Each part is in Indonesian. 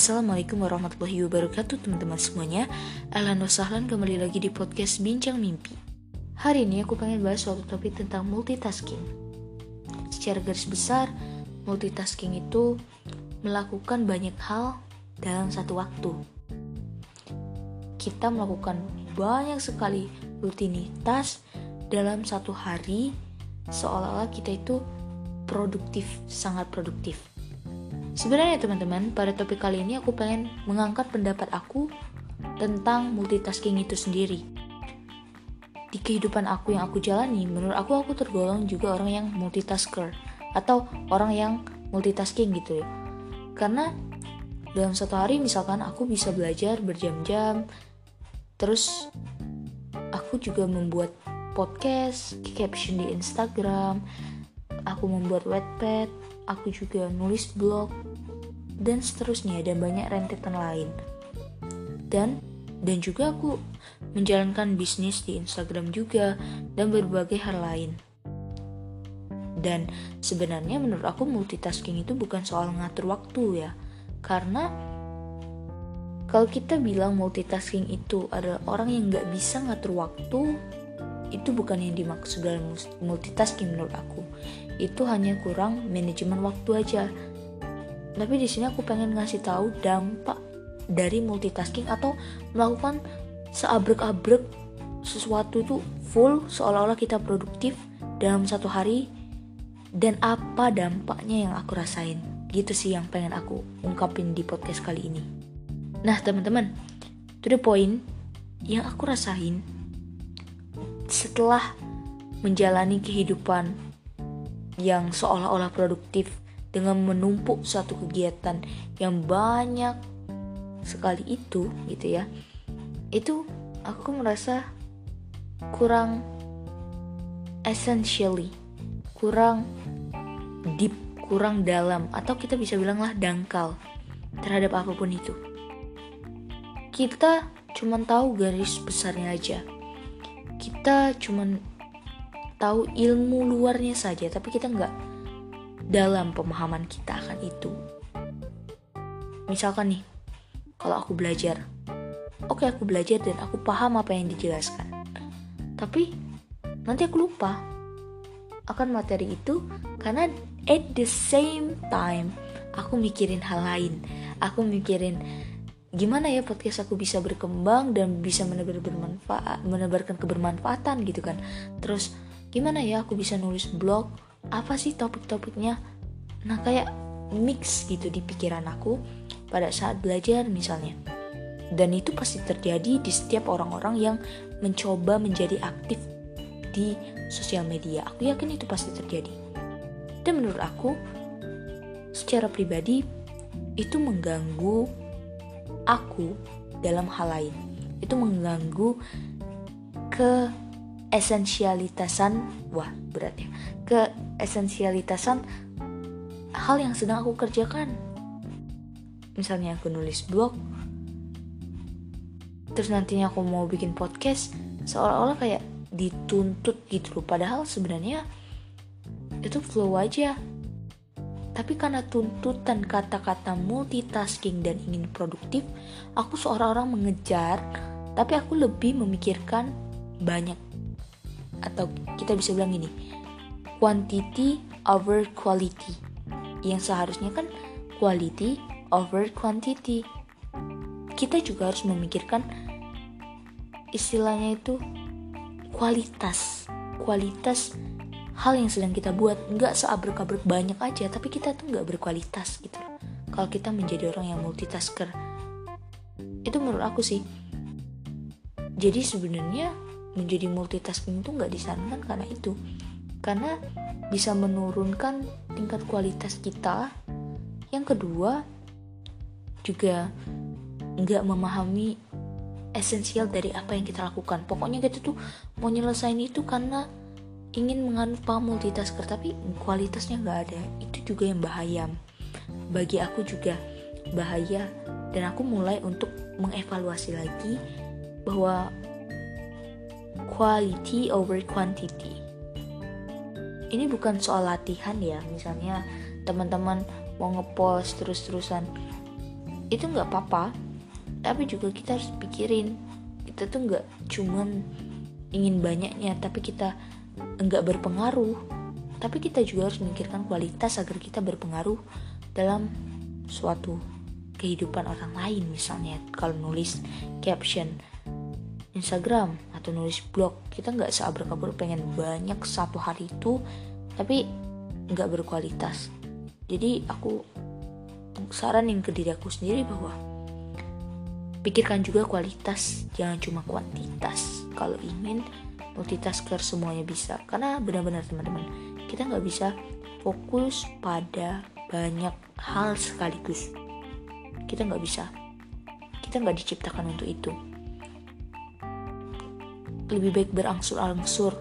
Assalamualaikum warahmatullahi wabarakatuh teman-teman semuanya. Ahlan wasahlan kembali lagi di podcast Bincang Mimpi. Hari ini aku pengen bahas suatu topik tentang multitasking. Secara garis besar, multitasking itu melakukan banyak hal dalam satu waktu. Kita melakukan banyak sekali rutinitas dalam satu hari Seolah-olah kita itu produktif, sangat produktif Sebenarnya teman-teman, pada topik kali ini aku pengen mengangkat pendapat aku tentang multitasking itu sendiri. Di kehidupan aku yang aku jalani, menurut aku aku tergolong juga orang yang multitasker atau orang yang multitasking gitu ya. Karena dalam satu hari misalkan aku bisa belajar berjam-jam, terus aku juga membuat podcast, caption di Instagram, aku membuat wetpad, aku juga nulis blog, dan seterusnya dan banyak rentetan lain. Dan dan juga aku menjalankan bisnis di Instagram juga dan berbagai hal lain. Dan sebenarnya menurut aku multitasking itu bukan soal ngatur waktu ya. Karena kalau kita bilang multitasking itu adalah orang yang nggak bisa ngatur waktu, itu bukan yang dimaksud dalam multitasking menurut aku. Itu hanya kurang manajemen waktu aja tapi di sini aku pengen ngasih tahu dampak dari multitasking atau melakukan seabrek-abrek sesuatu itu full seolah-olah kita produktif dalam satu hari. Dan apa dampaknya yang aku rasain? Gitu sih yang pengen aku ungkapin di podcast kali ini. Nah teman-teman to the point yang aku rasain setelah menjalani kehidupan yang seolah-olah produktif dengan menumpuk suatu kegiatan yang banyak sekali itu gitu ya. Itu aku merasa kurang essentially kurang deep kurang dalam atau kita bisa bilanglah dangkal terhadap apa pun itu. Kita cuma tahu garis besarnya aja. Kita cuma tahu ilmu luarnya saja tapi kita nggak dalam pemahaman kita akan itu. Misalkan nih, kalau aku belajar, oke aku belajar dan aku paham apa yang dijelaskan. Tapi nanti aku lupa akan materi itu karena at the same time aku mikirin hal lain. Aku mikirin gimana ya podcast aku bisa berkembang dan bisa menebar bermanfaat, menebarkan kebermanfaatan gitu kan. Terus gimana ya aku bisa nulis blog apa sih topik-topiknya? Nah kayak mix gitu di pikiran aku pada saat belajar misalnya. Dan itu pasti terjadi di setiap orang-orang yang mencoba menjadi aktif di sosial media. Aku yakin itu pasti terjadi. Dan menurut aku secara pribadi itu mengganggu aku dalam hal lain. Itu mengganggu ke esensialitasan wah berat ya. Ke esensialitasan hal yang sedang aku kerjakan. Misalnya aku nulis blog terus nantinya aku mau bikin podcast seolah-olah kayak dituntut gitu loh. Padahal sebenarnya itu flow aja. Tapi karena tuntutan kata-kata multitasking dan ingin produktif aku seorang orang mengejar tapi aku lebih memikirkan banyak. Atau kita bisa bilang ini quantity over quality. Yang seharusnya kan quality over quantity. Kita juga harus memikirkan istilahnya itu kualitas. Kualitas hal yang sedang kita buat. Nggak seabrek-abrek banyak aja tapi kita tuh nggak berkualitas gitu. Kalau kita menjadi orang yang multitasker. Itu menurut aku sih. Jadi sebenarnya menjadi multitasking itu nggak disarankan karena itu karena bisa menurunkan tingkat kualitas kita. Yang kedua juga nggak memahami esensial dari apa yang kita lakukan. Pokoknya kita tuh mau nyelesain itu karena ingin menganut paham multitasker tapi kualitasnya nggak ada. Itu juga yang bahaya. Bagi aku juga bahaya. Dan aku mulai untuk mengevaluasi lagi bahwa quality over quantity. Ini bukan soal latihan ya, misalnya teman-teman mau ngepost terus-terusan. Itu nggak apa-apa tapi juga kita harus pikirin kita tuh nggak cuman ingin banyaknya tapi kita nggak berpengaruh. Tapi kita juga harus memikirkan kualitas agar kita berpengaruh dalam suatu kehidupan orang lain misalnya kalau nulis caption Instagram atau nulis blog. Kita nggak seabrek-abrek pengen banyak satu hari itu tapi nggak berkualitas. Jadi aku saranin ke diri aku sendiri bahwa pikirkan juga kualitas jangan cuma kuantitas. Kalau ingin multitasker semuanya bisa. Karena benar-benar teman-teman kita nggak bisa fokus pada banyak hal sekaligus. Kita nggak bisa. Kita nggak diciptakan untuk itu lebih baik berangsur-angsur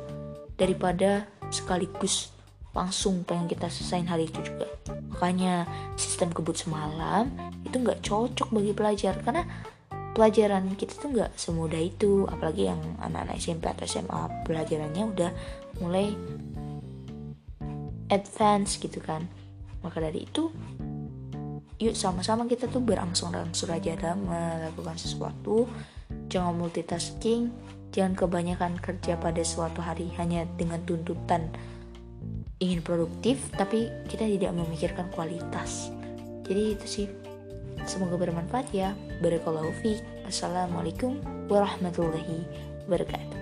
daripada sekaligus langsung pengen kita selesaiin hari itu juga. Makanya sistem kebut semalam itu nggak cocok bagi pelajar karena pelajaran kita tuh nggak semudah itu. Apalagi yang anak-anak SMP atau SMA pelajarannya udah mulai advance gitu kan. Maka dari itu yuk sama-sama kita tuh berangsur-angsur aja dalam melakukan sesuatu. Jangan multitasking jangan kebanyakan kerja pada suatu hari hanya dengan tuntutan ingin produktif tapi kita tidak memikirkan kualitas. Jadi itu sih. Semoga bermanfaat ya. Barakallahu fiik assalamualaikum warahmatullahi wabarakatuh